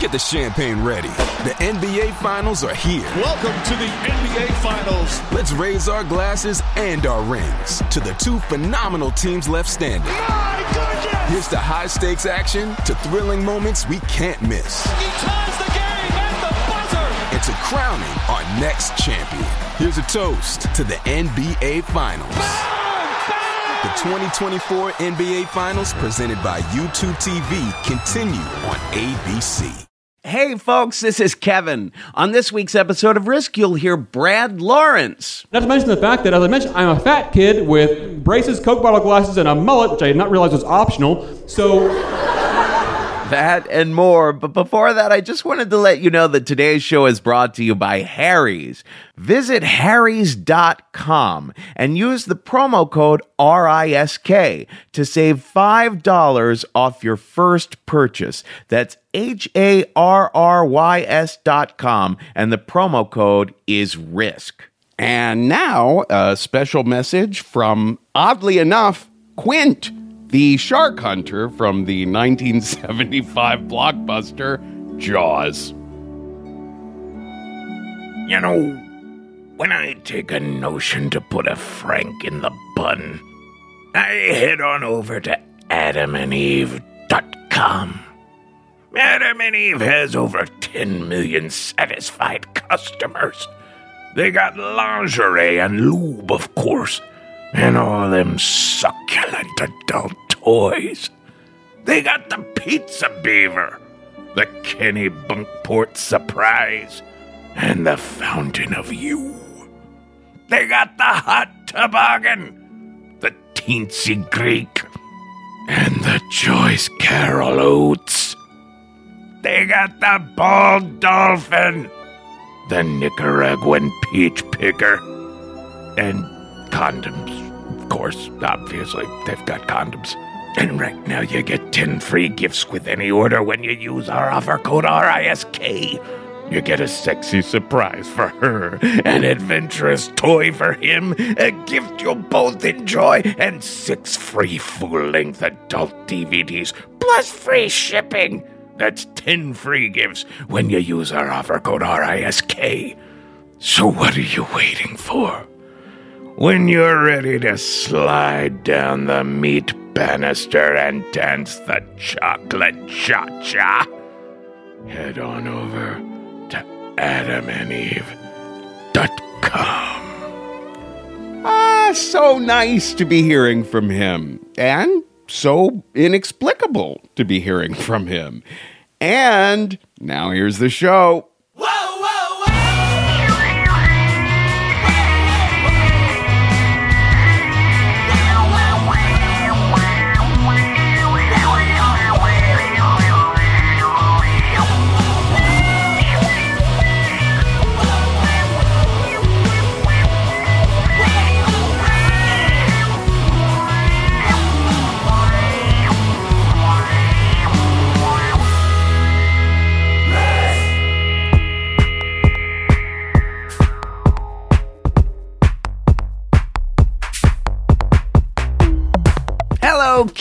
Get the champagne ready. The NBA Finals are here. Welcome to the NBA Finals. Let's raise our glasses and our rings to the two phenomenal teams left standing. My goodness! Here's to high stakes action, to thrilling moments we can't miss, He ties the game at the buzzer. and to crowning our next champion. Here's a toast to the NBA Finals. The 2024 NBA Finals, presented by YouTube TV, continue on ABC. Hey, folks, this is Kevin. On this week's episode of Risk, you'll hear Brad Lawrence. Not to mention the fact that, as I mentioned, I'm a fat kid with braces, Coke bottle glasses, and a mullet, which I did not realize was optional. So, That and more. But before that, I just wanted to let you know that today's show is brought to you by Harry's. Visit harrys.com and use the promo code RISK to save $5 off your first purchase. That's H A R R Y S dot com, and the promo code is RISK. And now, a special message from, oddly enough, Quint the shark hunter from the 1975 blockbuster Jaws. You know, when I take a notion to put a Frank in the bun, I head on over to adamandeve.com. Adam and Eve has over 10 million satisfied customers. They got lingerie and lube, of course, and all them succulent adult toys. They got the pizza beaver, the Kennebunkport surprise, and the fountain of you. They got the hot toboggan, the teensy Greek, and the Joyce Carol Oates. They got the bald dolphin, the Nicaraguan peach picker, and condoms. Of course, obviously, they've got condoms. And right now, you get 10 free gifts with any order when you use our offer code RISK. You get a sexy surprise for her, an adventurous toy for him, a gift you'll both enjoy, and six free full length adult DVDs, plus free shipping. That's 10 free gifts when you use our offer code RISK. So, what are you waiting for? When you're ready to slide down the meat banister and dance the chocolate cha cha, head on over to adamandeve.com. Ah, so nice to be hearing from him, and so inexplicable to be hearing from him. And now here's the show.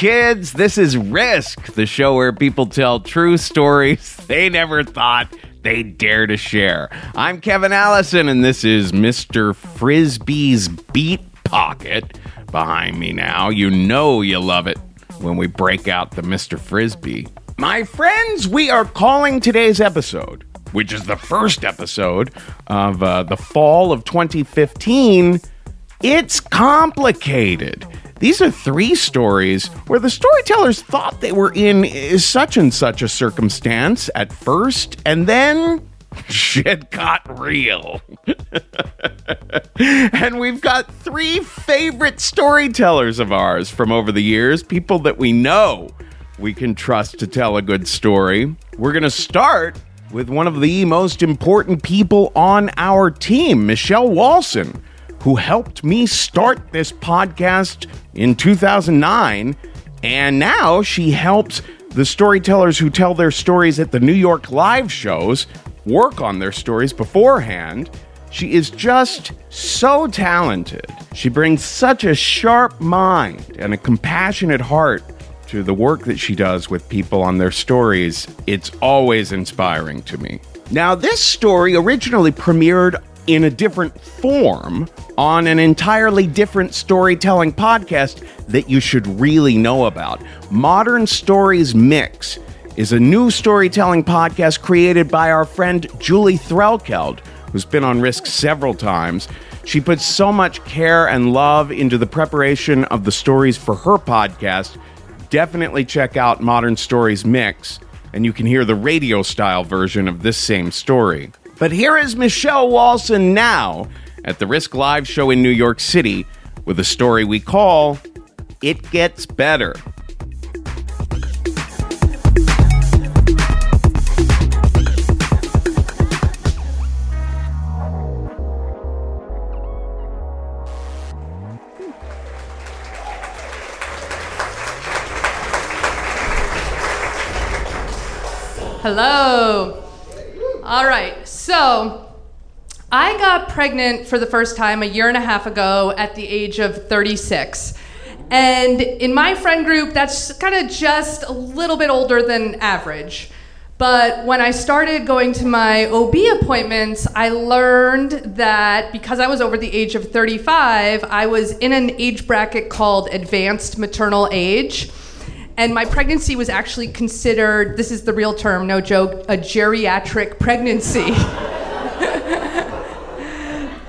Kids. This is Risk, the show where people tell true stories they never thought they'd dare to share. I'm Kevin Allison, and this is Mr. Frisbee's Beat Pocket behind me now. You know you love it when we break out the Mr. Frisbee. My friends, we are calling today's episode which is the first episode of uh, the fall of 2015, it's complicated. These are three stories where the storytellers thought they were in eh, such and such a circumstance at first, and then shit got real. and we've got three favorite storytellers of ours from over the years, people that we know we can trust to tell a good story. We're going to start with one of the most important people on our team, Michelle Walson, who helped me start this podcast in 2009. And now she helps the storytellers who tell their stories at the New York live shows work on their stories beforehand. She is just so talented. She brings such a sharp mind and a compassionate heart to the work that she does with people on their stories. It's always inspiring to me. Now, this story originally premiered in a different form on an entirely different storytelling podcast that you should really know about. Modern Stories Mix is a new storytelling podcast created by our friend Julie Threlkeld, who's been on Risk several times. She puts so much care and love into the preparation of the stories for her podcast. Definitely check out Modern Stories Mix, and you can hear the radio style version of this same story. But here is Michelle Walson now at the Risk Live show in New York City with a story we call It Gets Better. Hello. All right. So, I got pregnant for the first time a year and a half ago at the age of 36. And in my friend group, that's kind of just a little bit older than average. But when I started going to my OB appointments, I learned that because I was over the age of 35, I was in an age bracket called advanced maternal age. And my pregnancy was actually considered, this is the real term, no joke, a geriatric pregnancy.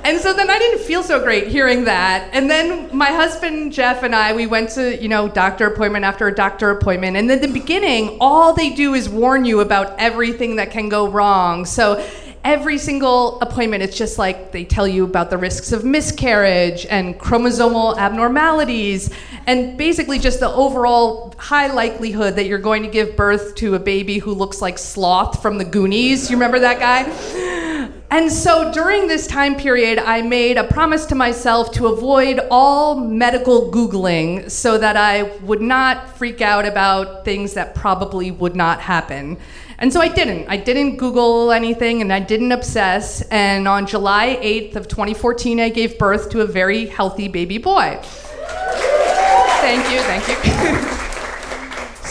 and so then I didn't feel so great hearing that. And then my husband Jeff and I, we went to, you know, doctor appointment after doctor appointment. And in the beginning, all they do is warn you about everything that can go wrong. So every single appointment, it's just like they tell you about the risks of miscarriage and chromosomal abnormalities, and basically just the overall high likelihood that you're going to give birth to a baby who looks like Sloth from the Goonies. You remember that guy? And so during this time period, I made a promise to myself to avoid all medical Googling so that I would not freak out about things that probably would not happen. And so I didn't. I didn't Google anything and I didn't obsess. And on July 8th of 2014, I gave birth to a very healthy baby boy. Thank you, thank you.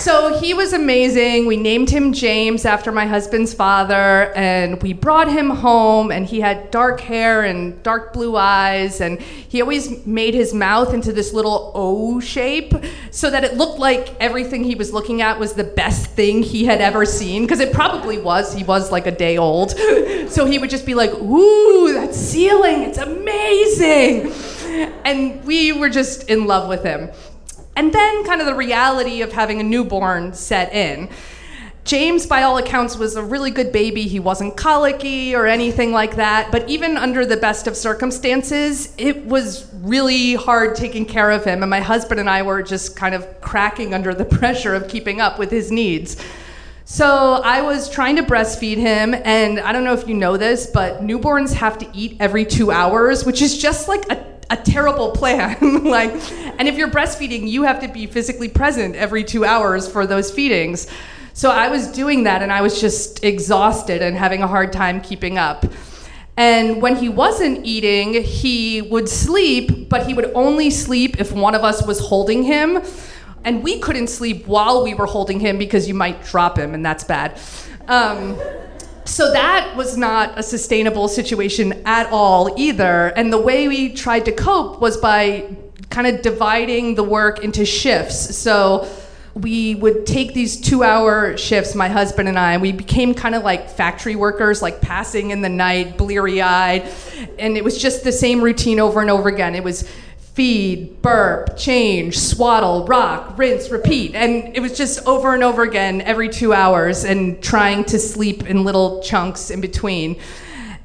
so he was amazing. We named him James after my husband's father, and we brought him home. And he had dark hair and dark blue eyes, and he always made his mouth into this little O shape so that it looked like everything he was looking at was the best thing he had ever seen, because it probably was. He was like a day old. so he would just be like, Ooh, that ceiling, it's amazing. And we were just in love with him. And then, kind of, the reality of having a newborn set in. James, by all accounts, was a really good baby. He wasn't colicky or anything like that. But even under the best of circumstances, it was really hard taking care of him. And my husband and I were just kind of cracking under the pressure of keeping up with his needs. So I was trying to breastfeed him, and I don't know if you know this, but newborns have to eat every two hours, which is just like a a terrible plan. like, and if you're breastfeeding, you have to be physically present every two hours for those feedings. So I was doing that, and I was just exhausted and having a hard time keeping up. And when he wasn't eating, he would sleep, but he would only sleep if one of us was holding him. And we couldn't sleep while we were holding him because you might drop him, and that's bad. Um, so that was not a sustainable situation at all either. And the way we tried to cope was by kind of dividing the work into shifts. So we would take these two hour shifts, my husband and I, and we became kind of like factory workers, like passing in the night, bleary eyed. And it was just the same routine over and over again. It was feed, burp, change, swaddle, rock, rinse, repeat. And it was just over and over again every two hours and trying to sleep in little chunks in between.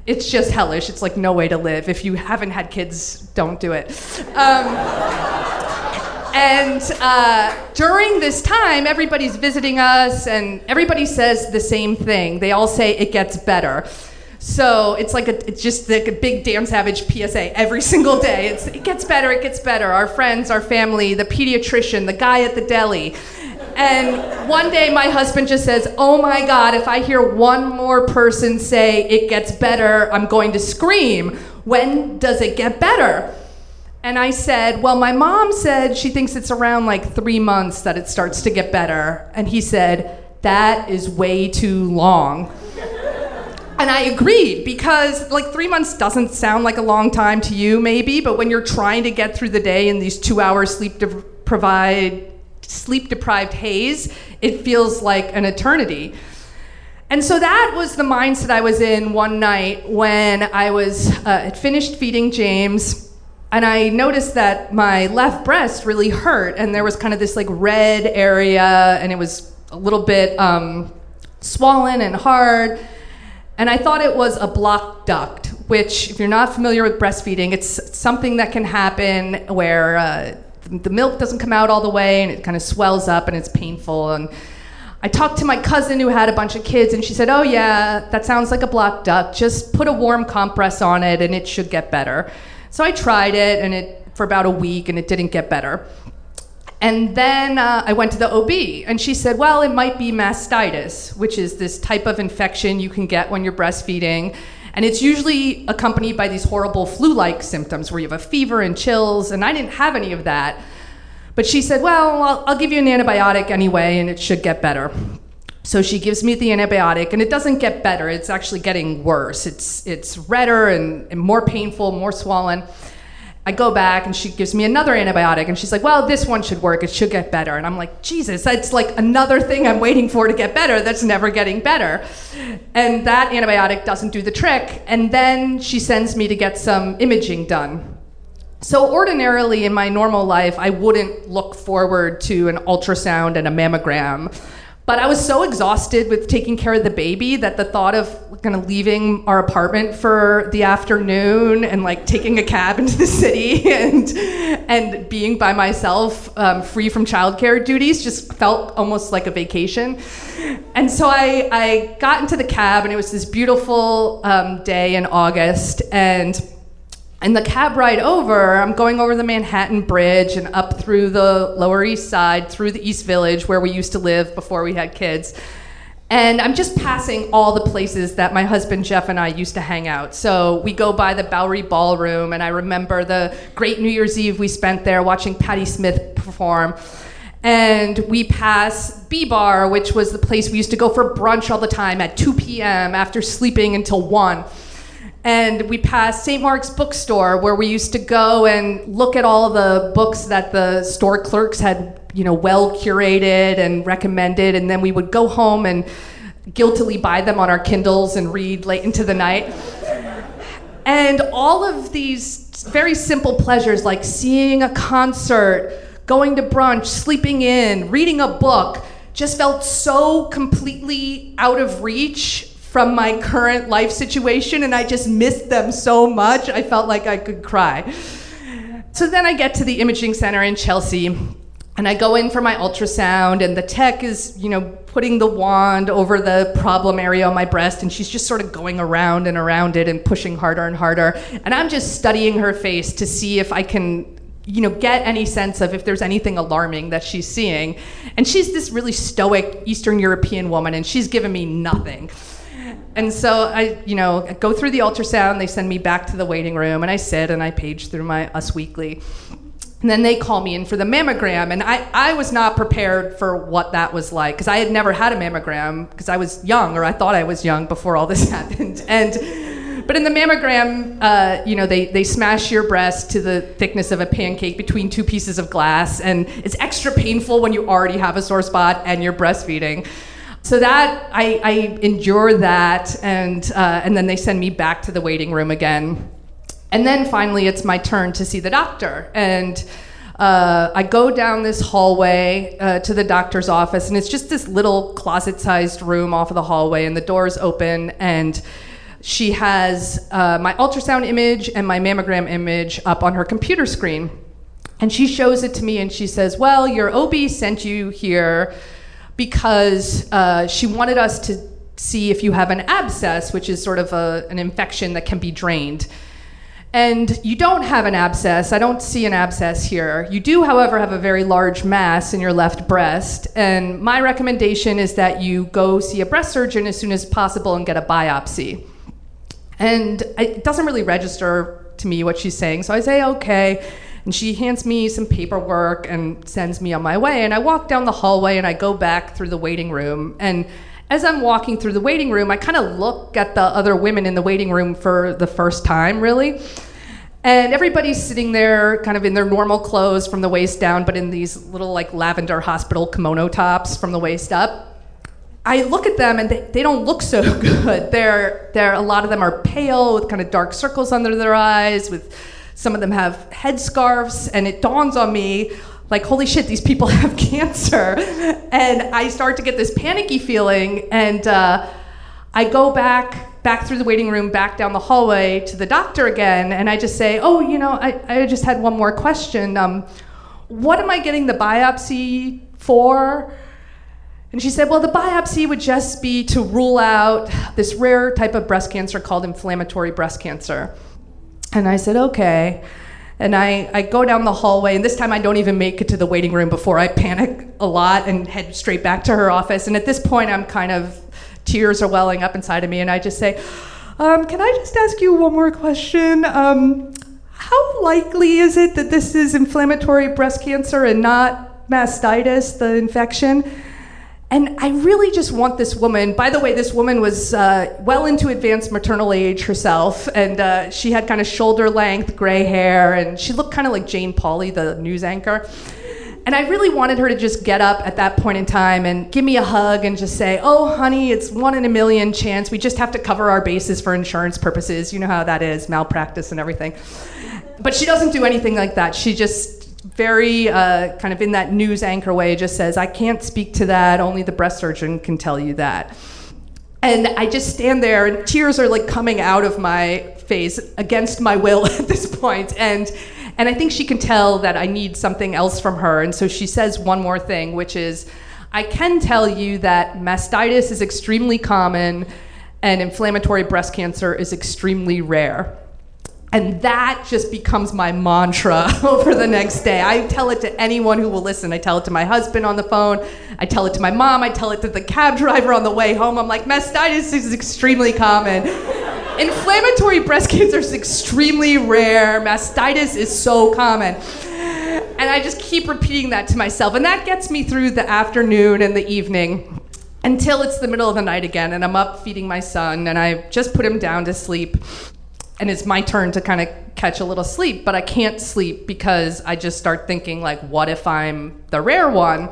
It's just hellish. It's like no way to live. If you haven't had kids, don't do it. Um, and uh, during this time, everybody's visiting us, and everybody says the same thing. They all say it gets better. So it's like a, it's just like a big damn savage PSA every single day. It's, it gets better, it gets better. Our friends, our family, the pediatrician, the guy at the deli. And one day my husband just says, Oh my God, if I hear one more person say it gets better, I'm going to scream. When does it get better? And I said, Well, my mom said she thinks it's around like three months that it starts to get better. And he said, That is way too long. And I agreed because, like, three months doesn't sound like a long time to you, maybe, but when you're trying to get through the day in these two hour sleep, de- provide, sleep deprived haze, it feels like an eternity. And so that was the mindset I was in one night when I was uh, finished feeding James and I noticed that my left breast really hurt, and there was kind of this like red area, and it was a little bit um, swollen and hard. And I thought it was a blocked duct, which, if you're not familiar with breastfeeding, it's something that can happen where uh, the milk doesn't come out all the way and it kind of swells up and it's painful. And I talked to my cousin who had a bunch of kids, and she said, Oh, yeah, that sounds like a blocked duct. Just put a warm compress on it and it should get better. So I tried it, and it for about a week, and it didn't get better. And then uh, I went to the OB, and she said, Well, it might be mastitis, which is this type of infection you can get when you're breastfeeding. And it's usually accompanied by these horrible flu like symptoms where you have a fever and chills. And I didn't have any of that. But she said, Well, I'll, I'll give you an antibiotic anyway, and it should get better. So she gives me the antibiotic, and it doesn't get better. It's actually getting worse. It's, it's redder and, and more painful, more swollen. I go back and she gives me another antibiotic and she's like, Well, this one should work. It should get better. And I'm like, Jesus, that's like another thing I'm waiting for to get better that's never getting better. And that antibiotic doesn't do the trick. And then she sends me to get some imaging done. So, ordinarily in my normal life, I wouldn't look forward to an ultrasound and a mammogram. But I was so exhausted with taking care of the baby that the thought of kind of leaving our apartment for the afternoon and like taking a cab into the city and and being by myself, um, free from childcare duties, just felt almost like a vacation. And so I I got into the cab and it was this beautiful um, day in August and and the cab ride over, I'm going over the Manhattan Bridge and up through the Lower East Side, through the East Village where we used to live before we had kids. And I'm just passing all the places that my husband Jeff and I used to hang out. So we go by the Bowery Ballroom, and I remember the great New Year's Eve we spent there watching Patti Smith perform. And we pass B Bar, which was the place we used to go for brunch all the time at 2 p.m. after sleeping until 1 and we passed St. Mark's bookstore where we used to go and look at all the books that the store clerks had, you know, well curated and recommended and then we would go home and guiltily buy them on our Kindles and read late into the night. And all of these very simple pleasures like seeing a concert, going to brunch, sleeping in, reading a book just felt so completely out of reach from my current life situation and I just missed them so much. I felt like I could cry. So then I get to the imaging center in Chelsea and I go in for my ultrasound and the tech is, you know, putting the wand over the problem area on my breast and she's just sort of going around and around it and pushing harder and harder. And I'm just studying her face to see if I can you know get any sense of if there's anything alarming that she's seeing and she's this really stoic eastern european woman and she's given me nothing and so I, you know, go through the ultrasound. They send me back to the waiting room, and I sit and I page through my Us Weekly. And then they call me in for the mammogram, and I, I was not prepared for what that was like because I had never had a mammogram because I was young, or I thought I was young before all this happened. And But in the mammogram, uh, you know, they, they smash your breast to the thickness of a pancake between two pieces of glass, and it's extra painful when you already have a sore spot and you're breastfeeding. So that I, I endure that, and uh, and then they send me back to the waiting room again, and then finally it's my turn to see the doctor, and uh, I go down this hallway uh, to the doctor's office, and it's just this little closet-sized room off of the hallway, and the door's open, and she has uh, my ultrasound image and my mammogram image up on her computer screen. And she shows it to me and she says, Well, your OB sent you here because uh, she wanted us to see if you have an abscess, which is sort of a, an infection that can be drained. And you don't have an abscess. I don't see an abscess here. You do, however, have a very large mass in your left breast. And my recommendation is that you go see a breast surgeon as soon as possible and get a biopsy. And it doesn't really register to me what she's saying. So I say, okay. And she hands me some paperwork and sends me on my way. And I walk down the hallway and I go back through the waiting room. And as I'm walking through the waiting room, I kind of look at the other women in the waiting room for the first time, really. And everybody's sitting there kind of in their normal clothes from the waist down, but in these little like lavender hospital kimono tops from the waist up. I look at them and they, they don't look so good. They're, they're, a lot of them are pale with kind of dark circles under their eyes, with some of them have headscarves, and it dawns on me like, holy shit, these people have cancer. And I start to get this panicky feeling, and uh, I go back back through the waiting room, back down the hallway to the doctor again, and I just say, oh, you know, I, I just had one more question. Um, what am I getting the biopsy for? And she said, well, the biopsy would just be to rule out this rare type of breast cancer called inflammatory breast cancer. And I said, okay. And I, I go down the hallway, and this time I don't even make it to the waiting room before I panic a lot and head straight back to her office. And at this point, I'm kind of, tears are welling up inside of me, and I just say, um, Can I just ask you one more question? Um, how likely is it that this is inflammatory breast cancer and not mastitis, the infection? And I really just want this woman. By the way, this woman was uh, well into advanced maternal age herself, and uh, she had kind of shoulder length gray hair, and she looked kind of like Jane Pauley, the news anchor. And I really wanted her to just get up at that point in time and give me a hug and just say, Oh, honey, it's one in a million chance. We just have to cover our bases for insurance purposes. You know how that is, malpractice and everything. But she doesn't do anything like that. She just very uh, kind of in that news anchor way, just says, I can't speak to that, only the breast surgeon can tell you that. And I just stand there, and tears are like coming out of my face against my will at this point. And, and I think she can tell that I need something else from her. And so she says one more thing, which is, I can tell you that mastitis is extremely common and inflammatory breast cancer is extremely rare. And that just becomes my mantra over the next day. I tell it to anyone who will listen. I tell it to my husband on the phone. I tell it to my mom. I tell it to the cab driver on the way home. I'm like, mastitis is extremely common. Inflammatory breast cancer is extremely rare. Mastitis is so common. And I just keep repeating that to myself. And that gets me through the afternoon and the evening until it's the middle of the night again. And I'm up feeding my son. And I just put him down to sleep and it's my turn to kind of catch a little sleep but i can't sleep because i just start thinking like what if i'm the rare one?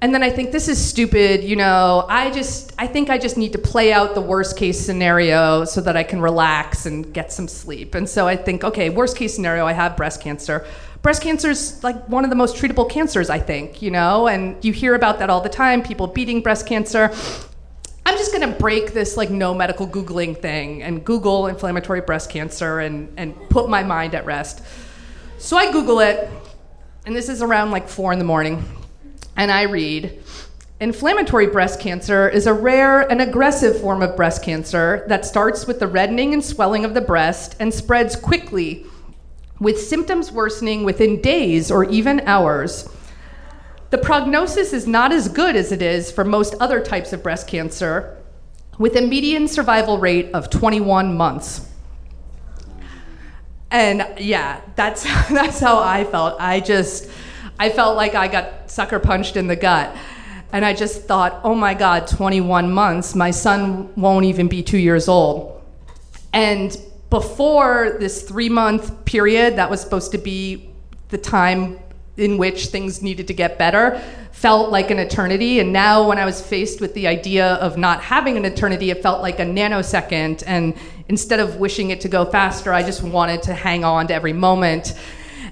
And then i think this is stupid you know i just i think i just need to play out the worst case scenario so that i can relax and get some sleep. And so i think okay worst case scenario i have breast cancer. Breast cancer is like one of the most treatable cancers i think you know? And you hear about that all the time people beating breast cancer I'm just gonna break this like no medical Googling thing and Google inflammatory breast cancer and, and put my mind at rest. So I Google it, and this is around like four in the morning, and I read Inflammatory breast cancer is a rare and aggressive form of breast cancer that starts with the reddening and swelling of the breast and spreads quickly, with symptoms worsening within days or even hours. The prognosis is not as good as it is for most other types of breast cancer, with a median survival rate of 21 months. And yeah, that's that's how I felt. I just I felt like I got sucker punched in the gut. And I just thought, "Oh my god, 21 months. My son won't even be 2 years old." And before this three month period that was supposed to be the time in which things needed to get better felt like an eternity. And now, when I was faced with the idea of not having an eternity, it felt like a nanosecond. And instead of wishing it to go faster, I just wanted to hang on to every moment.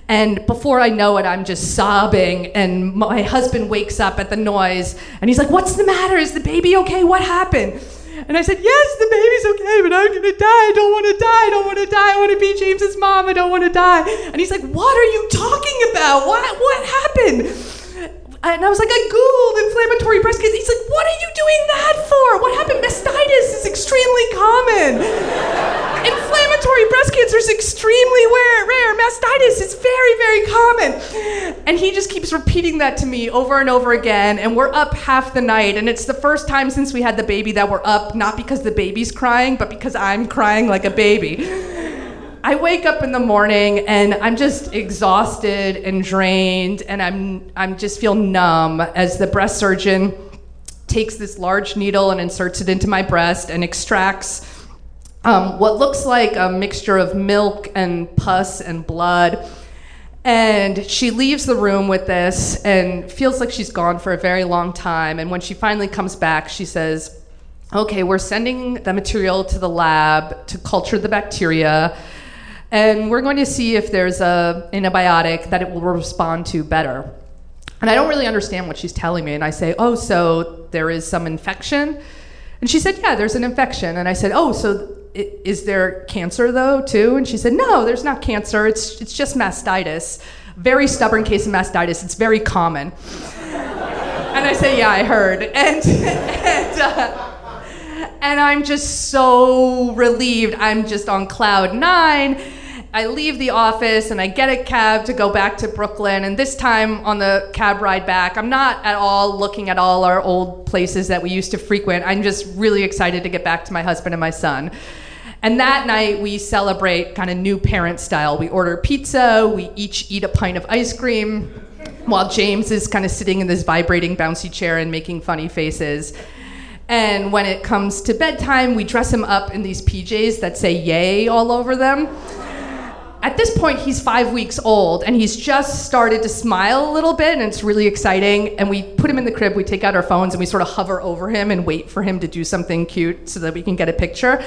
And before I know it, I'm just sobbing. And my husband wakes up at the noise and he's like, What's the matter? Is the baby okay? What happened? And I said, Yes, the baby's okay, but I'm gonna die. I don't wanna die. I don't wanna die. I wanna be James's mom. I don't wanna die. And he's like, What are you talking about? What, what happened? And I was like, I Googled inflammatory breast cancer. He's like, What are you doing that for? What happened? Mastitis is extremely common. Inflammatory breast cancer is extremely rare, rare. Mastitis is very, very common. And he just keeps repeating that to me over and over again. And we're up half the night. And it's the first time since we had the baby that we're up, not because the baby's crying, but because I'm crying like a baby. I wake up in the morning and I'm just exhausted and drained and I'm I'm just feel numb as the breast surgeon takes this large needle and inserts it into my breast and extracts um, what looks like a mixture of milk and pus and blood. And she leaves the room with this and feels like she's gone for a very long time. And when she finally comes back, she says, Okay, we're sending the material to the lab to culture the bacteria. And we're going to see if there's a antibiotic that it will respond to better. And I don't really understand what she's telling me. And I say, Oh, so there is some infection? And she said, Yeah, there's an infection. And I said, Oh, so is there cancer though too? And she said, no, there's not cancer. It's it's just mastitis. Very stubborn case of mastitis. It's very common. and I say, yeah, I heard. And and, uh, and I'm just so relieved. I'm just on cloud nine. I leave the office and I get a cab to go back to Brooklyn. And this time on the cab ride back, I'm not at all looking at all our old places that we used to frequent. I'm just really excited to get back to my husband and my son. And that night, we celebrate kind of new parent style. We order pizza, we each eat a pint of ice cream, while James is kind of sitting in this vibrating, bouncy chair and making funny faces. And when it comes to bedtime, we dress him up in these PJs that say yay all over them. At this point, he's five weeks old and he's just started to smile a little bit, and it's really exciting. And we put him in the crib, we take out our phones, and we sort of hover over him and wait for him to do something cute so that we can get a picture.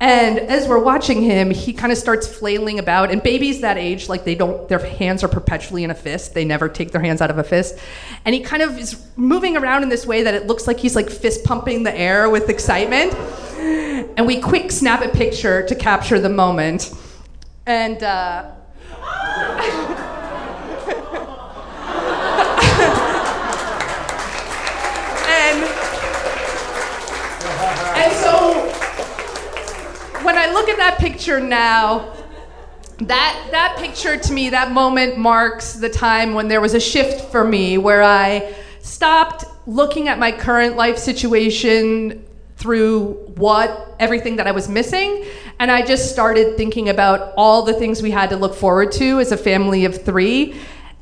And as we're watching him, he kind of starts flailing about. And babies that age, like they don't, their hands are perpetually in a fist. They never take their hands out of a fist. And he kind of is moving around in this way that it looks like he's like fist pumping the air with excitement. And we quick snap a picture to capture the moment. And, uh, and, and so when I look at that picture now, that that picture to me, that moment marks the time when there was a shift for me where I stopped looking at my current life situation through what everything that I was missing and I just started thinking about all the things we had to look forward to as a family of 3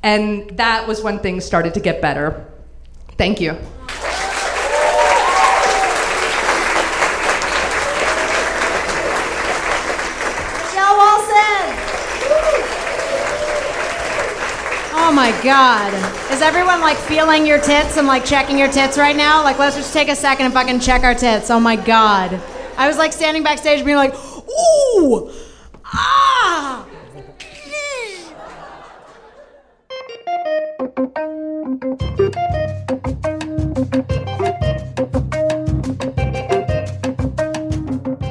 and that was when things started to get better. Thank you. Oh my God. Is everyone like feeling your tits and like checking your tits right now? Like, let's just take a second and fucking check our tits. Oh my God. I was like standing backstage being like, ooh, ah.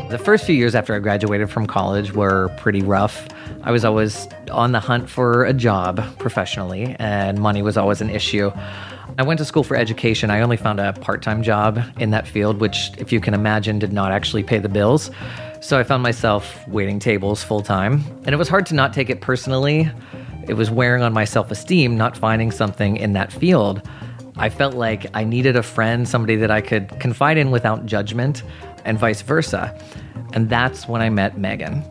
The first few years after I graduated from college were pretty rough. I was always on the hunt for a job professionally, and money was always an issue. I went to school for education. I only found a part time job in that field, which, if you can imagine, did not actually pay the bills. So I found myself waiting tables full time. And it was hard to not take it personally. It was wearing on my self esteem not finding something in that field. I felt like I needed a friend, somebody that I could confide in without judgment, and vice versa. And that's when I met Megan.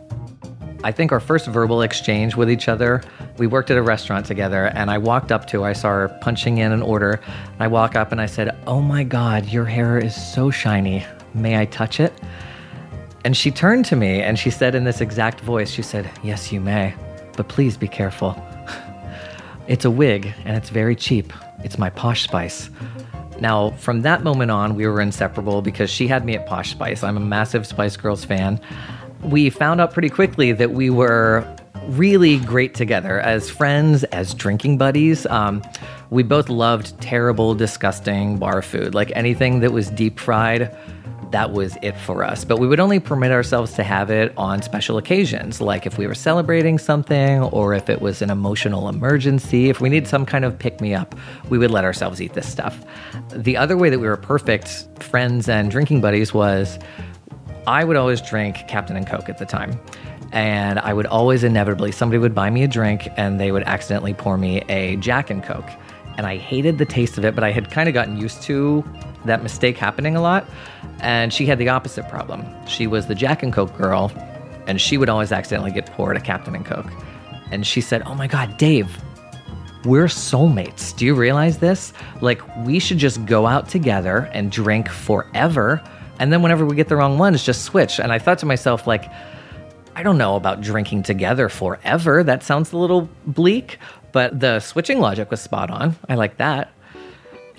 I think our first verbal exchange with each other, we worked at a restaurant together, and I walked up to her, I saw her punching in an order. I walk up and I said, Oh my God, your hair is so shiny. May I touch it? And she turned to me and she said in this exact voice, she said, Yes, you may, but please be careful. it's a wig and it's very cheap. It's my Posh Spice. Now, from that moment on, we were inseparable because she had me at Posh Spice. I'm a massive Spice Girls fan. We found out pretty quickly that we were really great together as friends, as drinking buddies. Um, we both loved terrible, disgusting bar food, like anything that was deep fried. That was it for us. But we would only permit ourselves to have it on special occasions, like if we were celebrating something or if it was an emotional emergency. If we need some kind of pick me up, we would let ourselves eat this stuff. The other way that we were perfect friends and drinking buddies was I would always drink Captain and Coke at the time and I would always inevitably somebody would buy me a drink and they would accidentally pour me a Jack and Coke. And I hated the taste of it, but I had kind of gotten used to that mistake happening a lot. And she had the opposite problem. She was the Jack and Coke girl, and she would always accidentally get poured a Captain and Coke. And she said, "Oh my god, Dave, we're soulmates. Do you realize this? Like we should just go out together and drink forever." And then whenever we get the wrong ones, just switch. And I thought to myself, like, I don't know about drinking together forever. That sounds a little bleak, but the switching logic was spot on. I like that.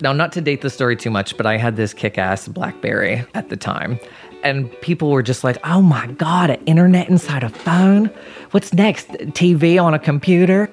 Now, not to date the story too much, but I had this kick ass Blackberry at the time. And people were just like, oh my God, an internet inside a phone? What's next? TV on a computer?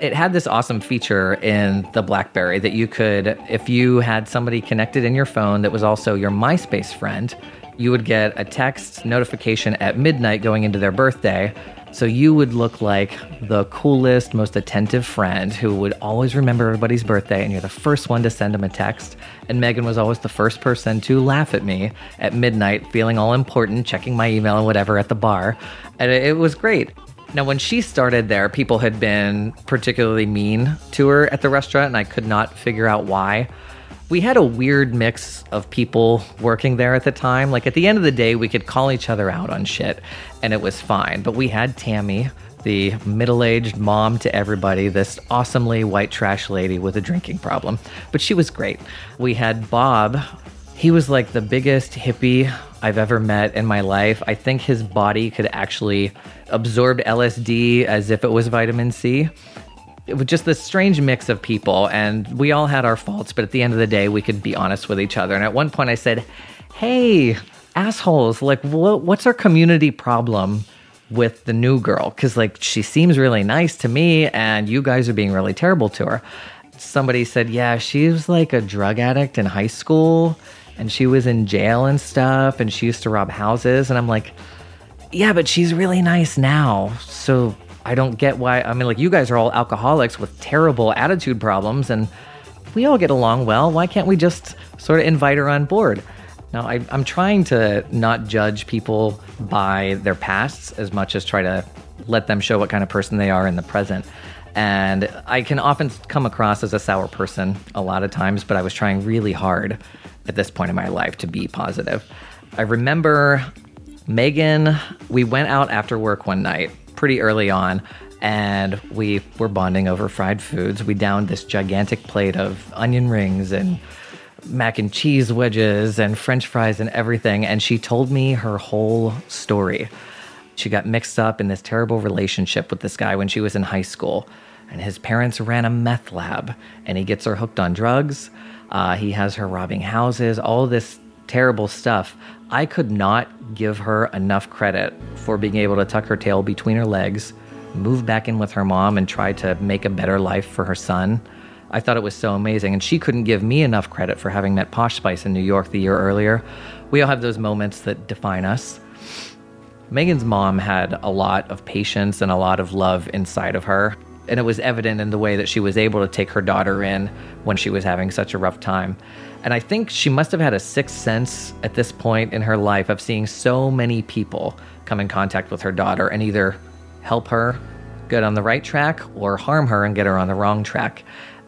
It had this awesome feature in the Blackberry that you could, if you had somebody connected in your phone that was also your MySpace friend, you would get a text notification at midnight going into their birthday. So you would look like the coolest, most attentive friend who would always remember everybody's birthday, and you're the first one to send them a text. And Megan was always the first person to laugh at me at midnight, feeling all important, checking my email and whatever at the bar. And it was great. Now, when she started there, people had been particularly mean to her at the restaurant, and I could not figure out why we had a weird mix of people working there at the time. Like at the end of the day, we could call each other out on shit and it was fine. But we had Tammy, the middle aged mom to everybody, this awesomely white trash lady with a drinking problem. But she was great. We had Bob. He was like the biggest hippie I've ever met in my life. I think his body could actually absorb LSD as if it was vitamin C. It was just this strange mix of people and we all had our faults but at the end of the day we could be honest with each other. And at one point i said hey assholes like what, what's our community problem with the new girl? Because like she seems really nice to me and you guys are being really terrible to her somebody said yeah she was like a drug addict in high school and she was in jail and stuff and she used to rob houses. And i'm like yeah but she's really nice now so I don't get why. I mean, like, you guys are all alcoholics with terrible attitude problems, and we all get along well. Why can't we just sort of invite her on board? Now, I, am trying to not judge people by their pasts as much as try to let them show what kind of person they are in the present. And I can often come across as a sour person a lot of times, but I was trying really hard at this point in my life to be positive. I remember Megan, we went out after work one night pretty early on and we were bonding over fried foods. We downed this gigantic plate of onion rings and mac and cheese wedges and french fries and everything. And she told me her whole story. She got mixed up in this terrible relationship with this guy when she was in high school. And his parents ran a meth lab, and he gets her hooked on drugs. Uh, he has her robbing houses, all this terrible stuff. I could not give her enough credit for being able to tuck her tail between her legs, move back in with her mom, and try to make a better life for her son. I thought it was so amazing. And she couldn't give me enough credit for having met Posh Spice in New York the year earlier. We all have those moments that define us. Megan's mom had a lot of patience and a lot of love inside of her. And it was evident in the way that she was able to take her daughter in when she was having such a rough time. And I think she must have had a sixth sense at this point in her life of seeing so many people come in contact with her daughter and either help her get on the right track or harm her and get her on the wrong track.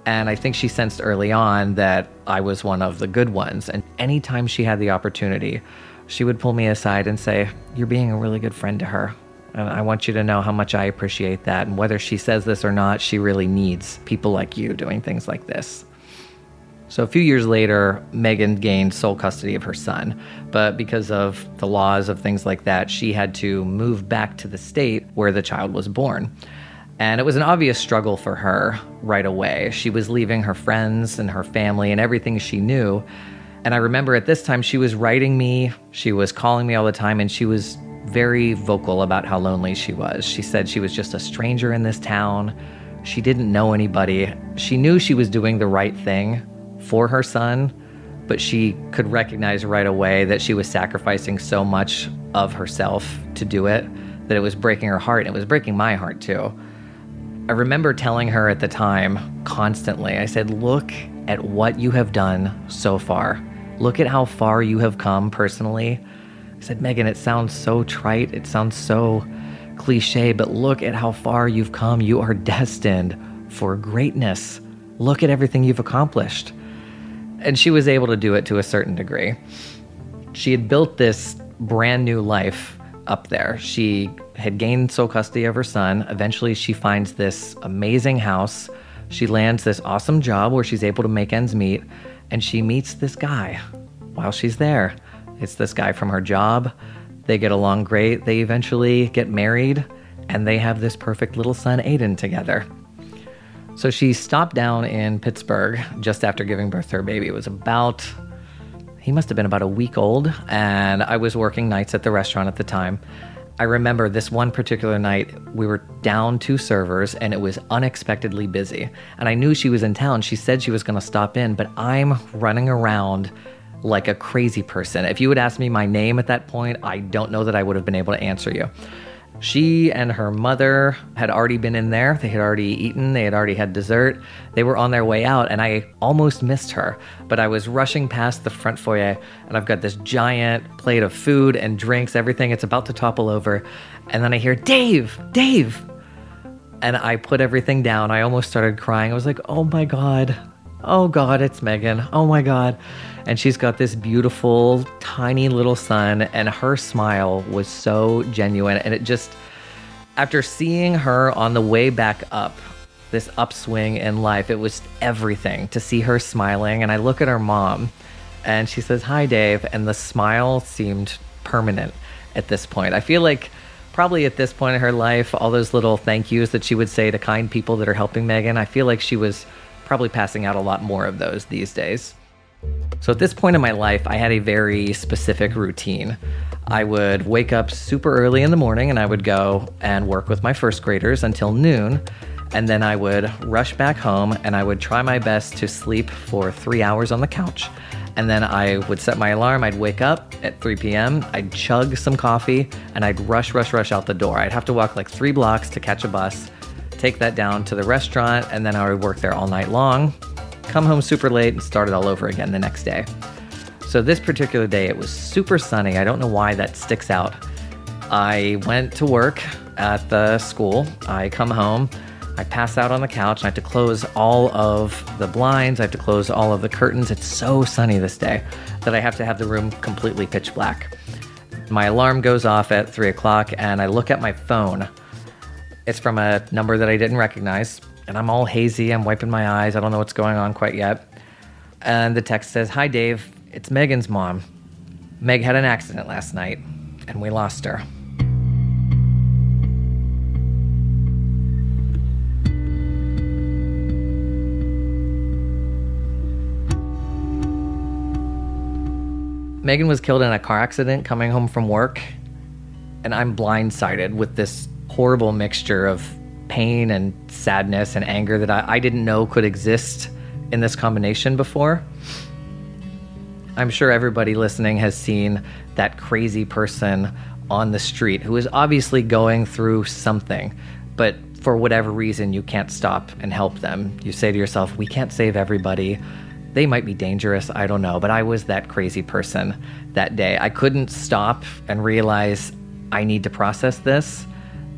And I think she sensed early on that I was one of the good ones. And anytime she had the opportunity, she would pull me aside and say, You're being a really good friend to her. And I want you to know how much I appreciate that. And whether she says this or not, she really needs people like you doing things like this. So a few years later, Megan gained sole custody of her son. But because of the laws of things like that, she had to move back to the state where the child was born. And it was an obvious struggle for her right away. She was leaving her friends and her family and everything she knew. And I remember at this time, she was writing me, she was calling me all the time, and she was very vocal about how lonely she was. She said she was just a stranger in this town. She didn't know anybody. She knew she was doing the right thing for her son, but she could recognize right away that she was sacrificing so much of herself to do it that it was breaking her heart. And it was breaking my heart too. I remember telling her at the time constantly, I said, Look at what you have done so far. Look at how far you have come personally. I said, Megan, it sounds so trite. It sounds so cliche, but look at how far you've come. You are destined for greatness. Look at everything you've accomplished. And she was able to do it to a certain degree. She had built this brand new life up there. She had gained sole custody of her son. Eventually, she finds this amazing house. She lands this awesome job where she's able to make ends meet, and she meets this guy while she's there. It's this guy from her job. They get along great. They eventually get married, and they have this perfect little son, Aiden, together. So she stopped down in Pittsburgh just after giving birth to her baby. It was about, he must have been about a week old, and I was working nights at the restaurant at the time. I remember this one particular night, we were down two servers and it was unexpectedly busy. And I knew she was in town. She said she was going to stop in, but I'm running around like a crazy person. If you would ask me my name at that point, I don't know that I would have been able to answer you. She and her mother had already been in there. They had already eaten, they had already had dessert. They were on their way out, and I almost missed her. But I was rushing past the front foyer, and I've got this giant plate of food and drinks, everything. It's about to topple over. And then I hear, Dave, Dave. And I put everything down. I almost started crying. I was like, oh my God. Oh God, it's Megan. Oh my God and she's got this beautiful, tiny little son, and her smile was so genuine. And it just, after seeing her on the way back up, this upswing in life, it was everything to see her smiling. And I look at her mom, and she says, Hi, Dave. And the smile seemed permanent at this point. I feel like probably at this point in her life, all those little thank yous that she would say to kind people that are helping Megan, I feel like she was probably passing out a lot more of those these days. So at this point in my life, I had a very specific routine. I would wake up super early in the morning and I would go and work with my first graders until noon. And then I would rush back home and I would try my best to sleep for three hours on the couch. And then I would set my alarm. I'd wake up at 3 p.m. I'd chug some coffee and I'd rush, rush, rush out the door. I'd have to walk like three blocks to catch a bus, take that down to the restaurant, and then I would work there all night long come home super late, and start it all over again the next day. So, this particular day, it was super sunny. I don't know why that sticks out. I went to work at the school. I come home. I pass out on the couch. I have to close all of the blinds. I have to close all of the curtains. It's so sunny this day that I have to have the room completely pitch black. My alarm goes off at three o'clock, and I look at my phone. It's from a number that I didn't recognize and I'm all hazy. I'm wiping my eyes. I don't know what's going on quite yet. And the text says, Hi, Dave. It's Megan's mom. Meg had an accident last night, and we lost her. Megan was killed in a car accident coming home from work, and I'm blindsided with this horrible mixture of pain and sadness and anger that I, I didn't know could exist in this combination before. I'm sure everybody listening has seen that crazy person on the street who is obviously going through something, but for whatever reason, you can't stop and help them. You say to yourself, We can't save everybody. They might be dangerous. I don't know. But I was that crazy person that day. I couldn't stop and realize I need to process this.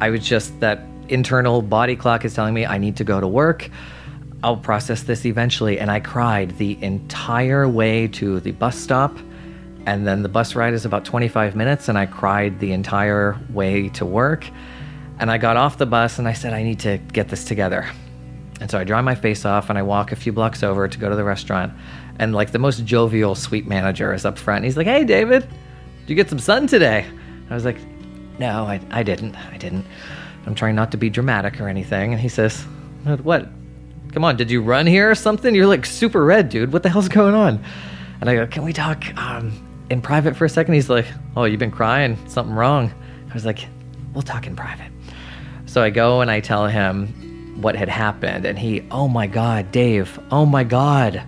I was just that internal body clock is telling me I need to go to work. I'll process this eventually. And I cried the entire way to the bus stop. And then the bus ride is about 25 minutes, and I cried the entire way to work. And I got off the bus and I said, I need to get this together. And so I dry my face off and I walk a few blocks over to go to the restaurant. And like the most jovial suite manager is up front. And he's like, Hey, David, did you get some sun today? I was like, No, I, I didn't. I didn't. I'm trying not to be dramatic or anything. And he says, What? Come on, did you run here or something? You're like super red, dude. What the hell's going on? And I go, Can we talk um, in private for a second? He's like, Oh, you've been crying. Something wrong. I was like, We'll talk in private. So I go and I tell him what had happened. And he, oh my God, Dave, oh my God,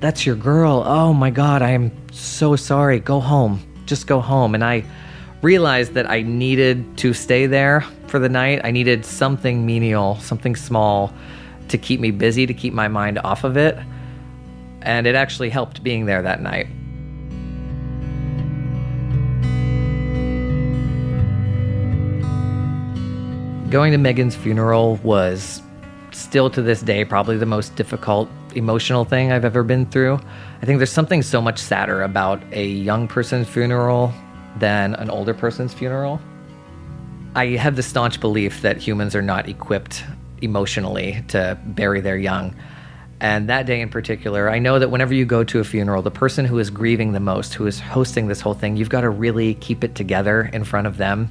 that's your girl. Oh my God, I am so sorry. Go home. Just go home. And I realized that I needed to stay there for the night. I needed something menial, something small to keep me busy, to keep my mind off of it. And it actually helped being there that night. Going to Megan's funeral was still to this day probably the most difficult emotional thing I've ever been through. I think there's something so much sadder about a young person's funeral than an older person's funeral. I have the staunch belief that humans are not equipped emotionally to bury their young. And that day in particular, I know that whenever you go to a funeral, the person who is grieving the most, who is hosting this whole thing, you've got to really keep it together in front of them.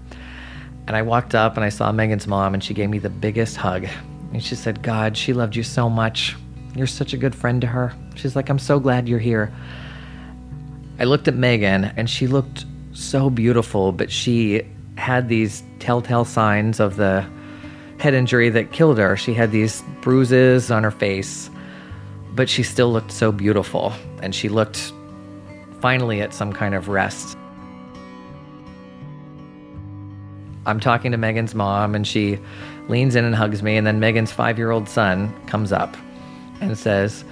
And I walked up and I saw Megan's mom, and she gave me the biggest hug. And she said, God, she loved you so much. You're such a good friend to her. She's like, I'm so glad you're here. I looked at Megan, and she looked so beautiful, but she had these telltale signs of the head injury that killed her. She had these bruises on her face, but she still looked so beautiful, and she looked finally at some kind of rest. I'm talking to Megan's mom, and she leans in and hugs me. And then Megan's five year old son comes up and says,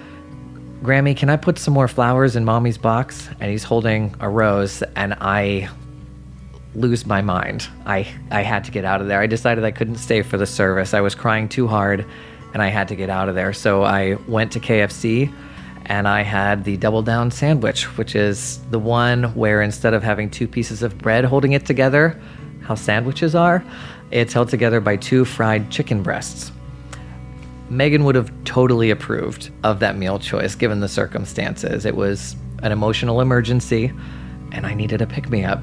Grammy, can I put some more flowers in mommy's box? And he's holding a rose, and I lose my mind. I, I had to get out of there. I decided I couldn't stay for the service. I was crying too hard, and I had to get out of there. So I went to KFC and I had the double down sandwich, which is the one where instead of having two pieces of bread holding it together, how sandwiches are, it's held together by two fried chicken breasts. Megan would have totally approved of that meal choice given the circumstances. It was an emotional emergency, and I needed a pick me up.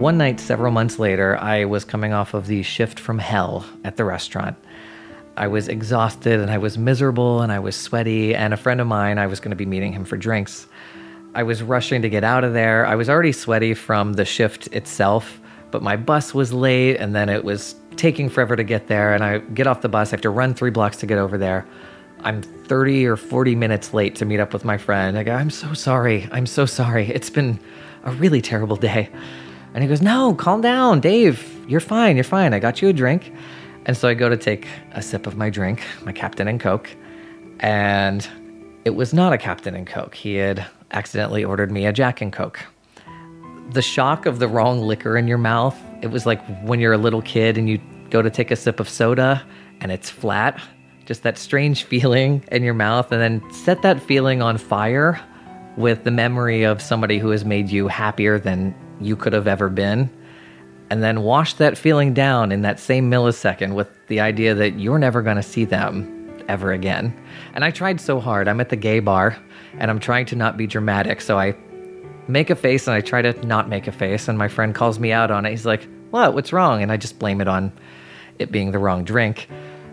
One night, several months later, I was coming off of the shift from hell at the restaurant. I was exhausted and I was miserable and I was sweaty, and a friend of mine, I was going to be meeting him for drinks. I was rushing to get out of there. I was already sweaty from the shift itself, but my bus was late and then it was taking forever to get there. And I get off the bus, I have to run three blocks to get over there. I'm 30 or 40 minutes late to meet up with my friend. I go, I'm so sorry. I'm so sorry. It's been a really terrible day. And he goes, No, calm down, Dave. You're fine. You're fine. I got you a drink. And so I go to take a sip of my drink, my Captain and Coke. And it was not a Captain and Coke. He had accidentally ordered me a Jack and Coke. The shock of the wrong liquor in your mouth, it was like when you're a little kid and you go to take a sip of soda and it's flat. Just that strange feeling in your mouth, and then set that feeling on fire with the memory of somebody who has made you happier than you could have ever been, and then wash that feeling down in that same millisecond with the idea that you're never going to see them ever again. And I tried so hard. I'm at the gay bar and I'm trying to not be dramatic. So I make a face and I try to not make a face. And my friend calls me out on it. He's like, What? What's wrong? And I just blame it on it being the wrong drink.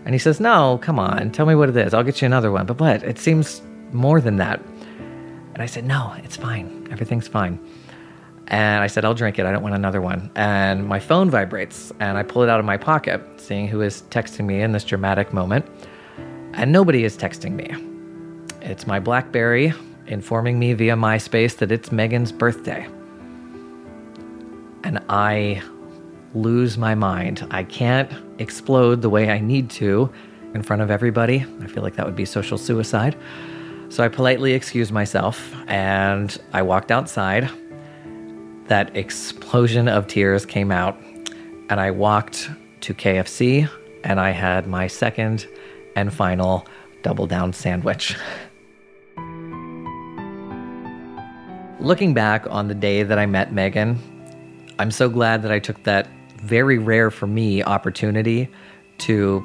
And he says, No, come on, tell me what it is. I'll get you another one. But what? It seems more than that. And I said, No, it's fine. Everything's fine. And I said, I'll drink it. I don't want another one. And my phone vibrates, and I pull it out of my pocket, seeing who is texting me in this dramatic moment. And nobody is texting me. It's my Blackberry informing me via MySpace that it's Megan's birthday. And I lose my mind. I can't explode the way I need to in front of everybody. I feel like that would be social suicide. So I politely excused myself and I walked outside that explosion of tears came out. and I walked to KFC and I had my second and final double down sandwich. Looking back on the day that I met Megan, I'm so glad that I took that very rare for me opportunity to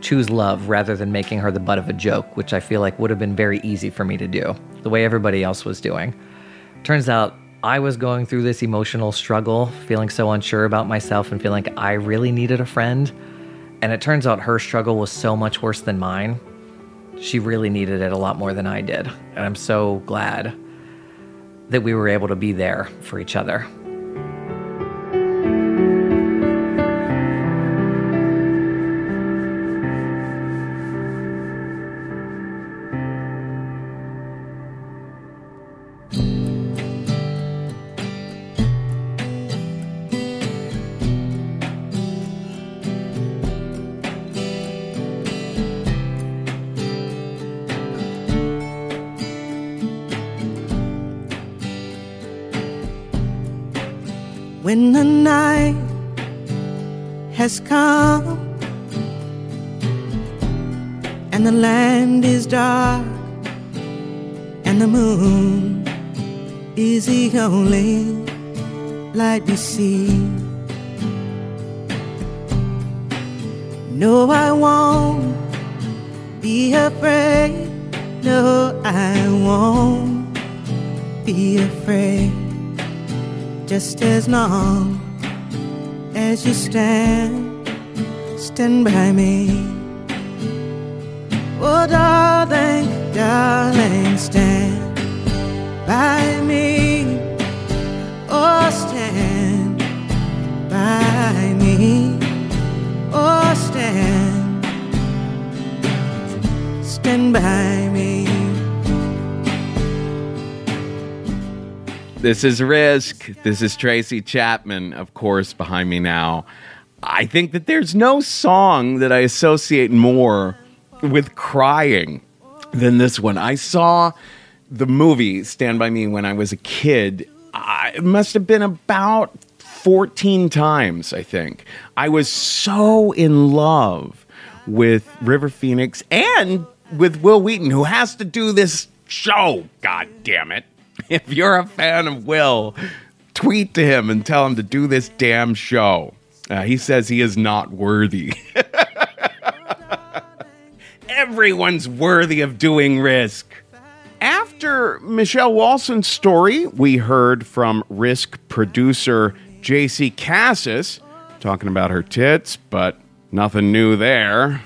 choose love rather than making her the butt of a joke, which I feel like would have been very easy for me to do, the way everybody else was doing. Turns out I was going through this emotional struggle, feeling so unsure about myself and feeling like I really needed a friend. And it turns out her struggle was so much worse than mine. She really needed it a lot more than I did. And I'm so glad that we were able to be there for each other. This is Risk. This is Tracy Chapman, of course, behind me now. I think that there's no song that I associate more with crying than this one. I saw the movie Stand By Me when I was a kid. I, it must have been about 14 times, I think. I was so in love with River Phoenix and with Wil Wheaton, who has to do this show. God damn it. If you're a fan of Wil, tweet to him and tell him to do this damn show. Uh, he says he is not worthy. Everyone's worthy of doing risk. After Michelle Walson's story, we heard from Risk producer JC Cassis talking about her tits, but nothing new there.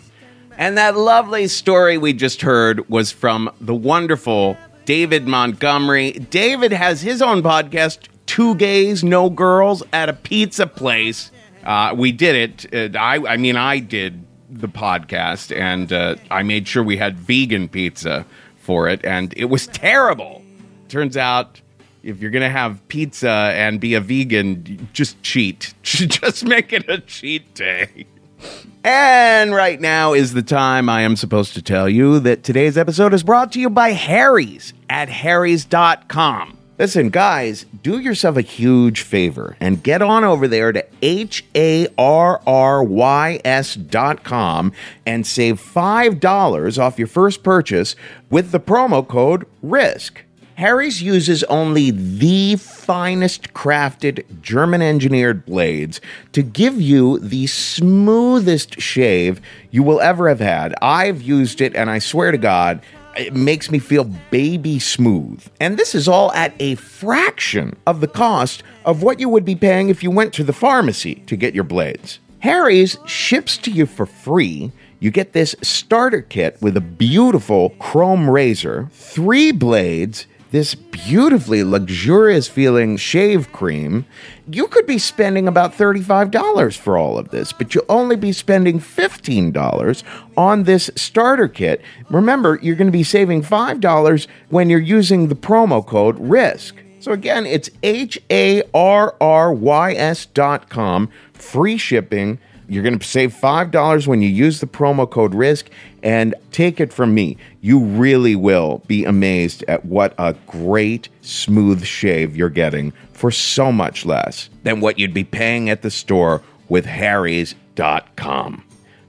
And that lovely story we just heard was from the wonderful David Montgomery. David has his own podcast, Two Gays, No Girls, at a pizza place. Uh, we did it. Uh, I, I mean, I did the podcast, and uh, I made sure we had vegan pizza for it, and it was terrible. Turns out, if you're gonna have pizza and be a vegan, just cheat. just make it a cheat day. And right now is the time I am supposed to tell you that today's episode is brought to you by Harry's at harrys.com. Listen, guys, do yourself a huge favor and get on over there to H A R R Y S dot com and save $5 off your first purchase with the promo code RISK. Harry's uses only the finest crafted German engineered blades to give you the smoothest shave you will ever have had. I've used it, and I swear to God, it makes me feel baby smooth. And this is all at a fraction of the cost of what you would be paying if you went to the pharmacy to get your blades. Harry's ships to you for free. You get this starter kit with a beautiful chrome razor, three blades, this beautifully luxurious feeling shave cream, you could be spending about $35 for all of this, but you'll only be spending $15 on this starter kit. Remember, you're going to be saving $5 when you're using the promo code RISK. So again, it's H A R R Y S dot com, free shipping. You're going to save $5 when you use the promo code RISK. And take it from me, you really will be amazed at what a great, smooth shave you're getting for so much less than what you'd be paying at the store with Harry's.com.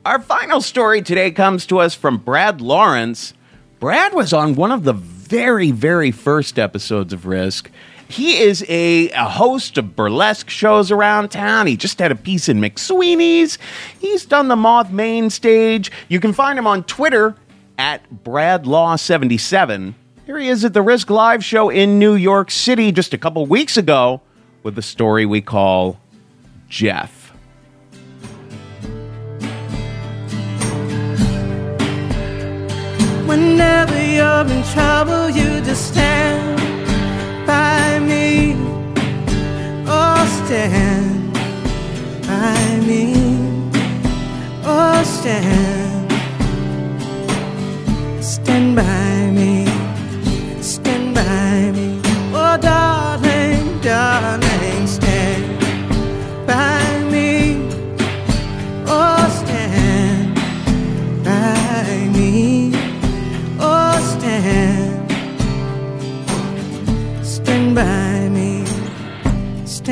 Our final story today comes to us from Brad Lawrence. Brad was on one of the very, very first episodes of Risk. He is a, a host of burlesque shows around town. He just had a piece in McSweeney's. He's done the Moth main stage. You can find him on Twitter at BradLaw77. Here he is at the Risk Live show in New York City just a couple weeks ago with the story we call Jeff. Whenever you're in trouble, you just stand by me. Oh, stand by me. Oh, stand. Stand by me. Stand by me. Oh, darling, darling,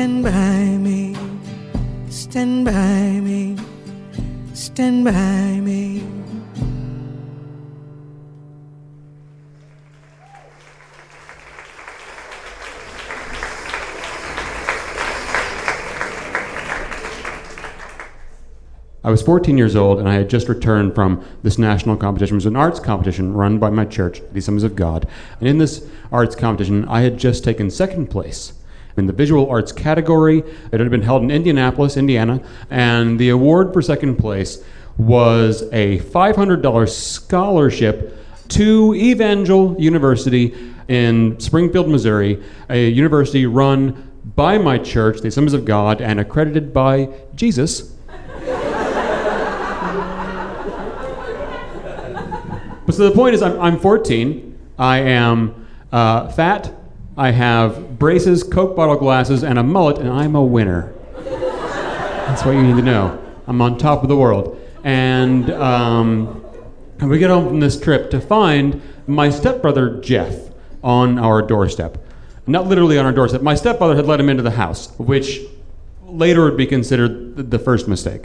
Stand by me. Stand by me. Stand by me. I was 14 years old and I had just returned from this national competition. It was an arts competition run by my church, the Assemblies of God. And in this arts competition, I had just taken second place in the visual arts category. It had been held in Indianapolis, Indiana, and the award for second place was a $500 scholarship to Evangel University in Springfield, Missouri, a university run by my church, the Assemblies of God, and accredited by Jesus. But so the point is, I'm, I'm 14. I am uh, fat. I have braces, Coke bottle glasses, and a mullet, and I'm a winner. That's what you need to know. I'm on top of the world. And, um, and we get home from this trip to find my stepbrother Jeff on our doorstep. Not literally on our doorstep. My stepfather had let him into the house, which later would be considered the first mistake.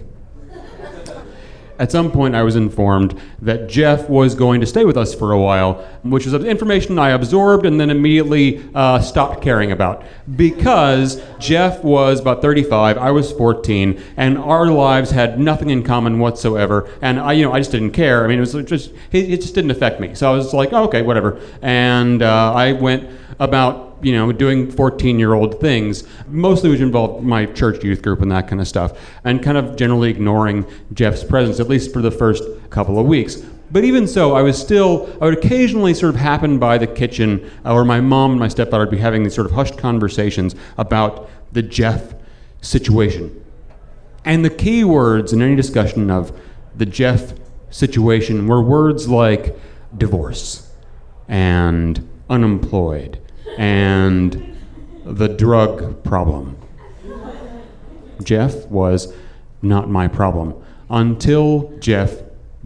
At some point, I was informed that Jeff was going to stay with us for a while, which was information I absorbed and then immediately uh, stopped caring about. Because Jeff was about 35, I was 14, and our lives had nothing in common whatsoever. And I, you know, I just didn't care. I mean, it was just it, just didn't affect me. So I was like, oh, okay, whatever. And uh, I went about you know, doing 14 year old things, mostly which involved my church youth group and that kind of stuff, and kind of generally ignoring Jeff's presence, at least for the first couple of weeks. But even so, I was still, I would occasionally sort of happen by the kitchen uh, where my mom and my stepfather would be having these sort of hushed conversations about the Jeff situation. And the key words in any discussion of the Jeff situation were words like divorce and unemployed and the drug problem. Jeff was not my problem until Jeff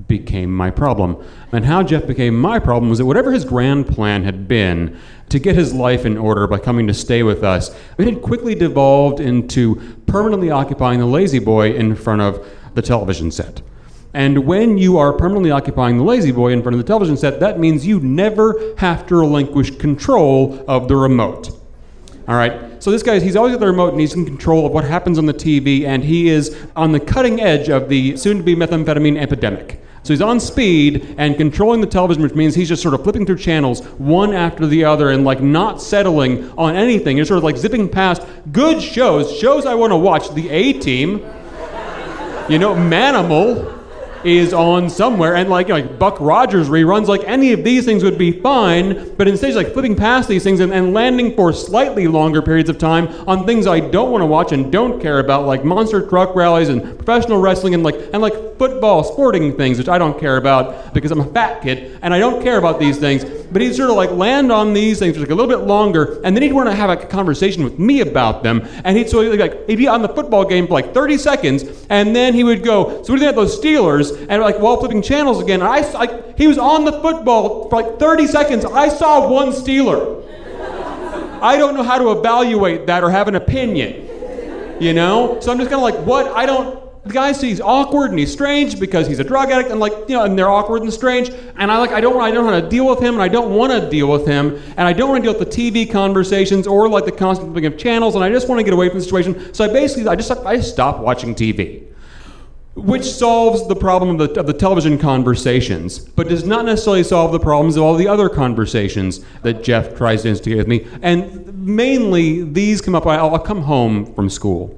became my problem. And how Jeff became my problem was that whatever his grand plan had been to get his life in order by coming to stay with us, it had quickly devolved into permanently occupying the La-Z-Boy in front of the television set. And when you are permanently occupying the La-Z-Boy in front of the television set, that means you never have to relinquish control of the remote. All right. So this guy, he's always at the remote and he's in control of what happens on the TV, and he is on the cutting edge of the soon-to-be methamphetamine epidemic. So he's on speed and controlling the television, which means he's just sort of flipping through channels one after the other and like not settling on anything. He's sort of like zipping past good shows, shows I want to watch. The A Team, you know, Manimal is on somewhere, and like like Buck Rogers reruns, like any of these things would be fine, but instead he's like flipping past these things and, and landing for slightly longer periods of time on things I don't want to watch and don't care about, like monster truck rallies and professional wrestling and like and like football, sporting things, which I don't care about because I'm a fat kid and I don't care about these things. But he'd sort of like land on these things for like a little bit longer, and then he'd want to have a conversation with me about them, and he'd so he'd like he'd be on the football game for like 30 seconds, and then he would go, so what do you think about those Steelers? And like while flipping channels again, I, I he was on the football for like 30 seconds. I saw one Steeler. I don't know how to evaluate that or have an opinion. You know? So I'm just kind of like, what? I don't. The guy sees awkward and he's strange because he's a drug addict and like you know and they're awkward and strange and I like I don't I don't know how to deal with him and I don't want to deal with him and I don't want to deal with the TV conversations or like the constant flipping of channels and I just want to get away from the situation so I basically I just I stopped watching TV which solves the problem of the, of the television conversations, but does not necessarily solve the problems of all the other conversations that Jeff tries to instigate with me. And mainly, these come up. I'll, I'll come home from school,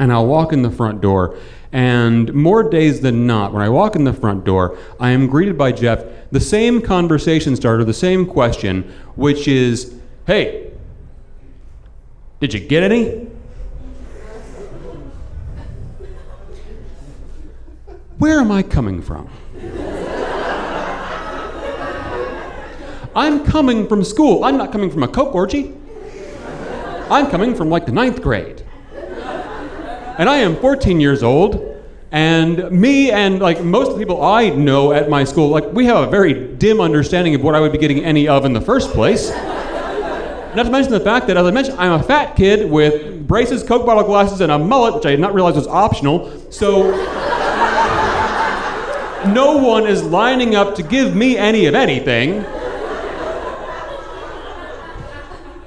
and I'll walk in the front door, and more days than not, when I walk in the front door, I am greeted by Jeff. The same conversation starter, the same question, which is, "Hey, did you get any?" Where am I coming from? I'm coming from school. I'm not coming from a Coke orgy. I'm coming from like the ninth grade. And I am 14 years old, and me and like most of the people I know at my school, like we have a very dim understanding of what I would be getting any of in the first place. Not to mention the fact that, as I mentioned, I'm a fat kid with braces, Coke bottle glasses, and a mullet, which I did not realize was optional. So no one is lining up to give me any of anything.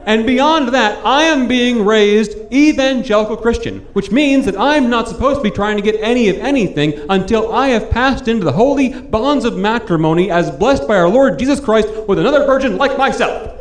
And beyond that, I am being raised evangelical Christian, which means that I'm not supposed to be trying to get any of anything until I have passed into the holy bonds of matrimony as blessed by our Lord Jesus Christ with another virgin like myself.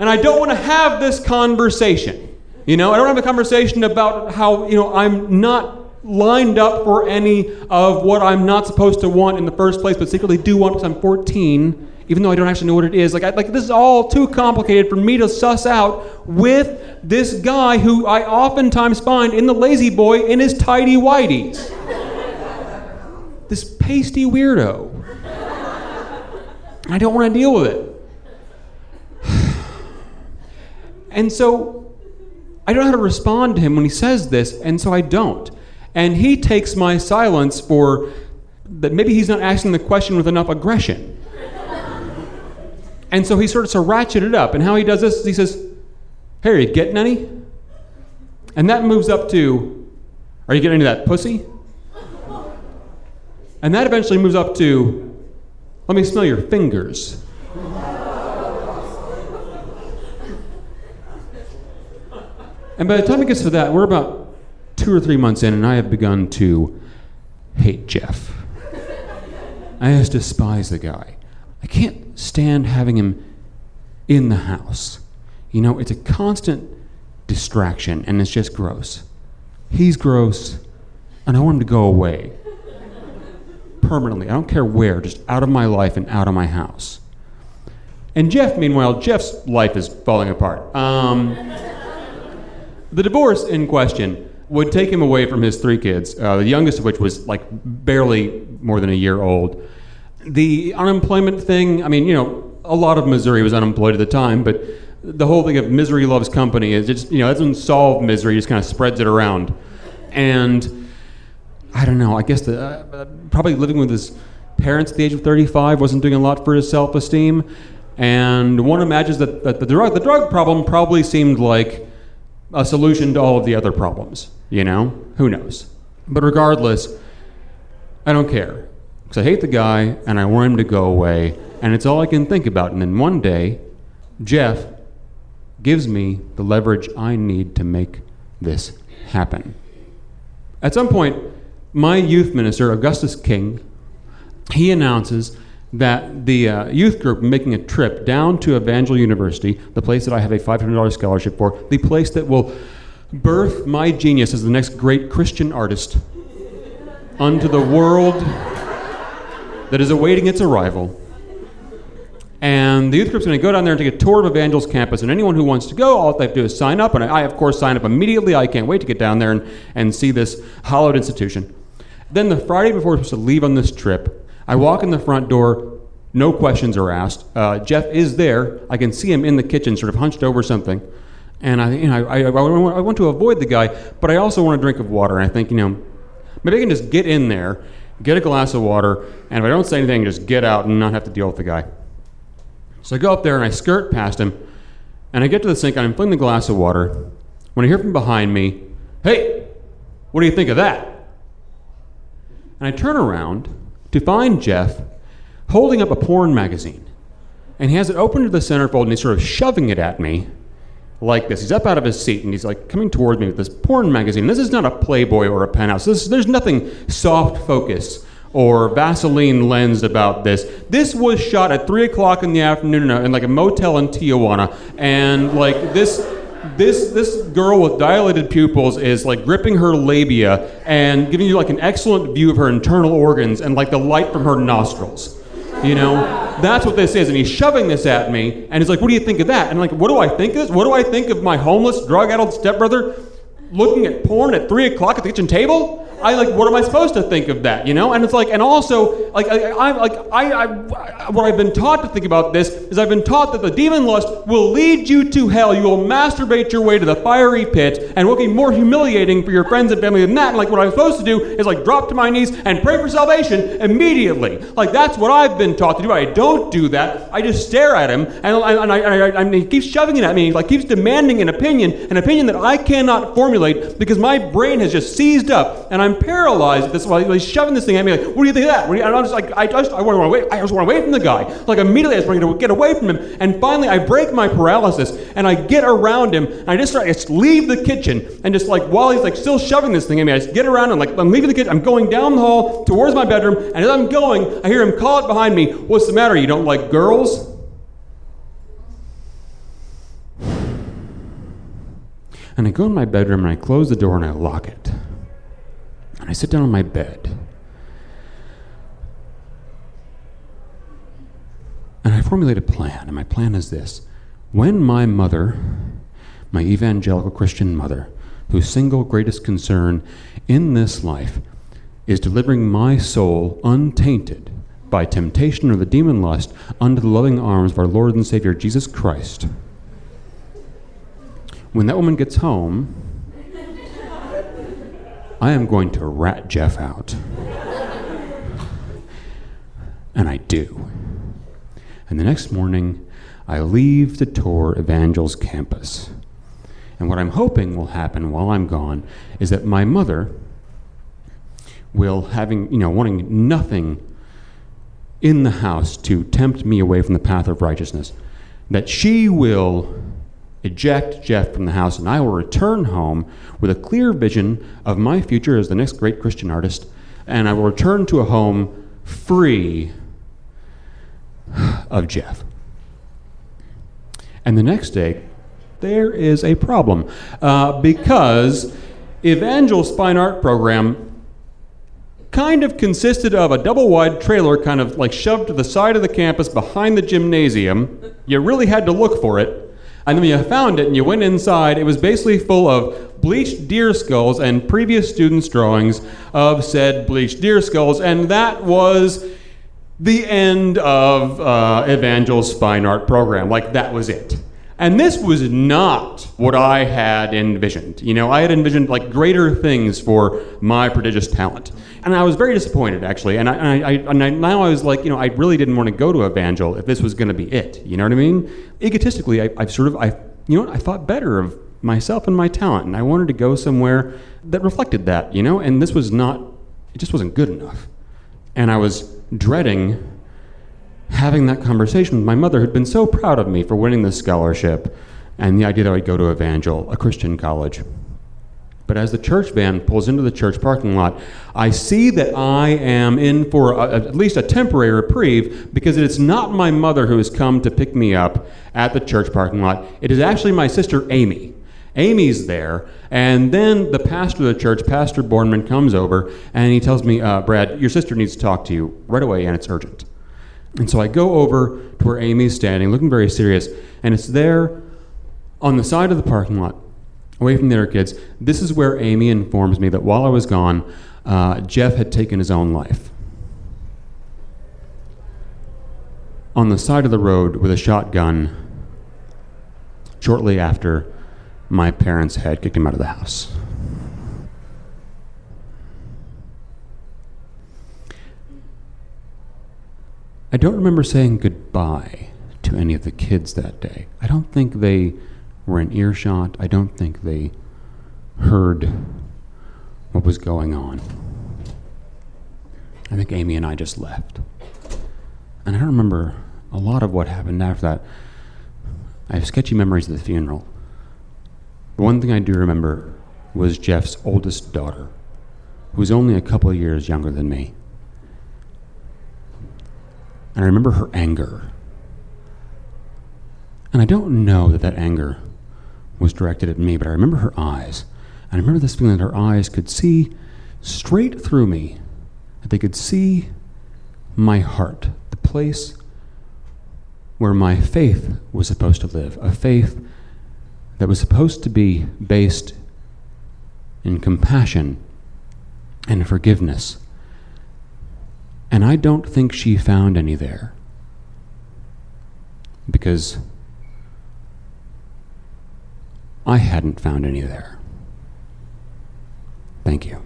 and I don't want to have this conversation. You know, I don't have a conversation about how, you know, I'm not lined up for any of what I'm not supposed to want in the first place, but secretly do want because I'm 14, even though I don't actually know what it is. Like, I, like this is all too complicated for me to suss out with this guy who I oftentimes find in the La-Z-Boy in his tidy whities. this pasty weirdo. I don't want to deal with it. and so I don't know how to respond to him when he says this, and so I don't. And he takes my silence for that maybe he's not asking the question with enough aggression. and so he starts to ratchet it up. And how he does this is he says, you getting any? And that moves up to, Are you getting any of that pussy? And that eventually moves up to, Let me smell your fingers. And by the time it gets to that, we're about two or three months in, and I have begun to hate Jeff. I just despise the guy. I can't stand having him in the house. You know, it's a constant distraction, and it's just gross. He's gross, and I want him to go away permanently. I don't care where, just out of my life and out of my house. And Jeff, meanwhile, Jeff's life is falling apart. Um, the divorce in question would take him away from his three kids, uh, the youngest of which was like barely more than a year old. The unemployment thing, I mean, you know, a lot of Missouri was unemployed at the time, but the whole thing of misery loves company is just, you know, it doesn't solve misery, it just kind of spreads it around. And I don't know, I guess the, uh, probably living with his parents at the age of 35 wasn't doing a lot for his self esteem. And one imagines that, that the, drug, the drug problem probably seemed like a solution to all of the other problems. You know? Who knows? But regardless, I don't care. Because I hate the guy and I want him to go away. And it's all I can think about. And then one day, Jeff gives me the leverage I need to make this happen. At some point, my youth minister, Augustus King, he announces that the uh, youth group making a trip down to Evangel University, the place that I have a $500 scholarship for, the place that will birth my genius as the next great Christian artist unto the world that is awaiting its arrival. And the youth group's going to go down there and take a tour of Evangel's campus. And anyone who wants to go, all they have to do is sign up. And I, of course, sign up immediately. I can't wait to get down there and, and see this hallowed institution. Then the Friday before we're supposed to leave on this trip, I walk in the front door. No questions are asked. Uh, Jeff is there. I can see him in the kitchen, sort of hunched over something. And I, you know, I, I, I, want to avoid the guy, but I also want a drink of water. And I think, you know, maybe I can just get in there, get a glass of water, and if I don't say anything, just get out and not have to deal with the guy. So I go up there and I skirt past him, and I get to the sink and I'm filling the glass of water, when I hear from behind me, Hey, what do you think of that? And I turn around to find Jeff holding up a porn magazine. And he has it open to the centerfold and he's sort of shoving it at me like this. He's up out of his seat and he's like coming towards me with this porn magazine. This is not a Playboy or a penthouse. This, there's nothing soft focus or Vaseline lens about this. This was shot at three o'clock in the afternoon in like a motel in Tijuana, and like this. This this girl with dilated pupils is like gripping her labia and giving you like an excellent view of her internal organs and like the light from her nostrils. You know, that's what this is. And he's shoving this at me, and he's like, What do you think of that? And I'm like, What do I think of this? What do I think of my homeless, drug addled stepbrother looking at porn at 3 o'clock at the kitchen table? I like, what am I supposed to think of that? You know? And it's like, and also, like, I, am like, I, I, what I've been taught to think about this is I've been taught that the demon lust will lead you to hell. You will masturbate your way to the fiery pit, and what will be more humiliating for your friends and family than that? And like, what I'm supposed to do is like drop to my knees and pray for salvation immediately. Like, that's what I've been taught to do. I don't do that. I just stare at him, and, and, I, and, I, and he keeps shoving it at me. He like keeps demanding an opinion, an opinion that I cannot formulate because my brain has just seized up, and I'm paralyzed. This while he's shoving this thing at me. Like, what do you think of that? And I'm just like, I just, I want to run away. I just want away from the guy. Like immediately, I just want to get away from him. And finally, I break my paralysis, and I get around him, and I just I just leave the kitchen, and just like while he's like still shoving this thing at me, I just get around and like I'm leaving the kitchen. I'm going down the hall towards my bedroom, and as I'm going, I hear him call it behind me. What's the matter? You don't like girls? And I go in my bedroom and I close the door and I lock it. I sit down on my bed. And I formulate a plan. And my plan is this when my mother, my evangelical Christian mother, whose single greatest concern in this life is delivering my soul untainted by temptation or the demon lust under the loving arms of our Lord and Savior Jesus Christ. When that woman gets home, I am going to rat Jeff out. And I do. And the next morning, I leave to tour Evangel's campus. And what I'm hoping will happen while I'm gone is that my mother will, having, you know, wanting nothing in the house to tempt me away from the path of righteousness, that she will eject Jeff from the house, and I will return home with a clear vision of my future as the next great Christian artist, and I will return to a home free of Jeff. And the next day, there is a problem uh, because Evangel's Fine Art program kind of consisted of a double wide trailer kind of like shoved to the side of the campus behind the gymnasium. You really had to look for it. And then when you found it and you went inside, it was basically full of bleached deer skulls and previous students' drawings of said bleached deer skulls. And that was the end of uh, Evangel's fine art program. Like, that was it. And this was not what I had envisioned. You know, I had envisioned like greater things for my prodigious talent. And I was very disappointed, actually. And, I, and, I, and I, now I was like, you know, I really didn't want to go to Evangel if this was going to be it. You know what I mean? Egotistically, I, I sort of, I, you know, what, I thought better of myself and my talent, and I wanted to go somewhere that reflected that. You know, and this was not, it just wasn't good enough. And I was dreading having that conversation with my mother, who'd been so proud of me for winning this scholarship, and the idea that I'd go to Evangel, a Christian college. But as the church van pulls into the church parking lot, I see that I am in for a, at least a temporary reprieve because it is not my mother who has come to pick me up at the church parking lot. It is actually my sister Amy. Amy's there, and then the pastor of the church, Pastor Bornman, comes over and he tells me, uh, Brad, your sister needs to talk to you right away, and it's urgent. And so I go over to where Amy's standing, looking very serious, and it's there on the side of the parking lot, away from the other kids. This is where Amy informs me that while I was gone, uh, Jeff had taken his own life. On the side of the road with a shotgun, shortly after my parents had kicked him out of the house. I don't remember saying goodbye to any of the kids that day. I don't think they were in earshot. I don't think they heard what was going on. I think Amy and I just left. And I don't remember a lot of what happened after that. I have sketchy memories of the funeral. But one thing I do remember was Jeff's oldest daughter, who was only a couple of years younger than me. And I remember her anger. And I don't know that that anger was directed at me, but I remember her eyes. And I remember this feeling that her eyes could see straight through me, that they could see my heart, the place where my faith was supposed to live, a faith that was supposed to be based in compassion and forgiveness. And I don't think she found any there. Because I hadn't found any there. Thank you.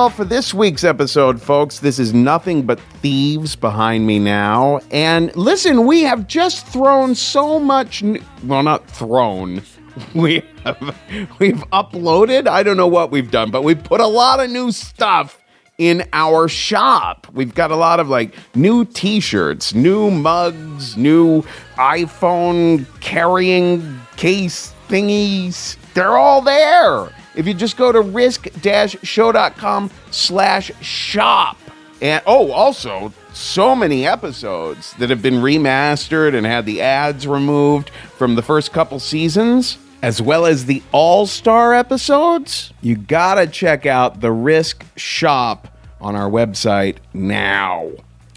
All for this week's episode, folks. This is nothing but thieves behind me now. And listen, we have just thrown so much. N- well, not thrown. We have we've uploaded. I don't know what we've done, but we've put a lot of new stuff in our shop. We've got a lot of like new t-shirts, new mugs, new iPhone carrying case thingies. They're all there. If you just go to risk-show.com slash shop. And oh, also, so many episodes that have been remastered and had the ads removed from the first couple seasons, as well as the all-star episodes. You gotta check out the Risk Shop on our website now.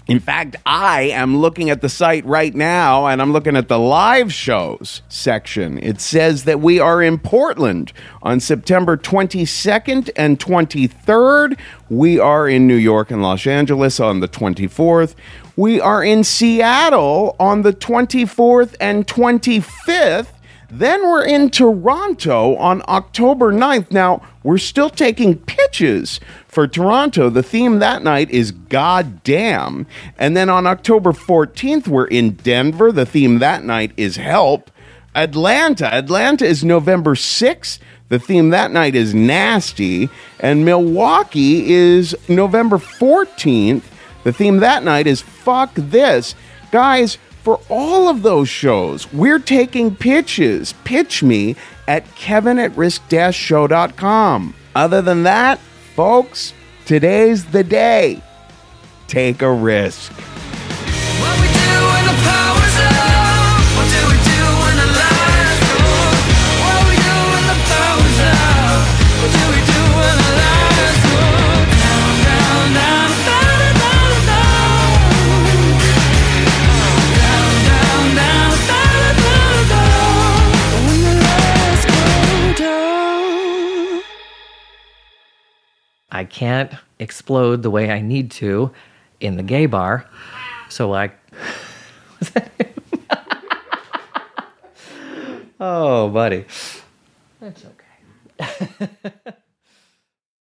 In fact, I am looking at the site right now and I'm looking at the live shows section. It says that we are in Portland on September 22nd and 23rd. We are in New York and Los Angeles on the 24th. We are in Seattle on the 24th and 25th. Then we're in Toronto on October 9th. Now, we're still taking pitches for Toronto. The theme that night is Goddamn. And then on October 14th, we're in Denver. The theme that night is Help. Atlanta. Atlanta is November 6th. The theme that night is Nasty. And Milwaukee is November 14th. The theme that night is Fuck This. Guys, for all of those shows, we're taking pitches. Pitch me at kevin at risk-show.com. Other than that, folks, today's the day. Take a risk. I can't explode the way I need to in the gay bar. So like Oh, buddy. That's okay.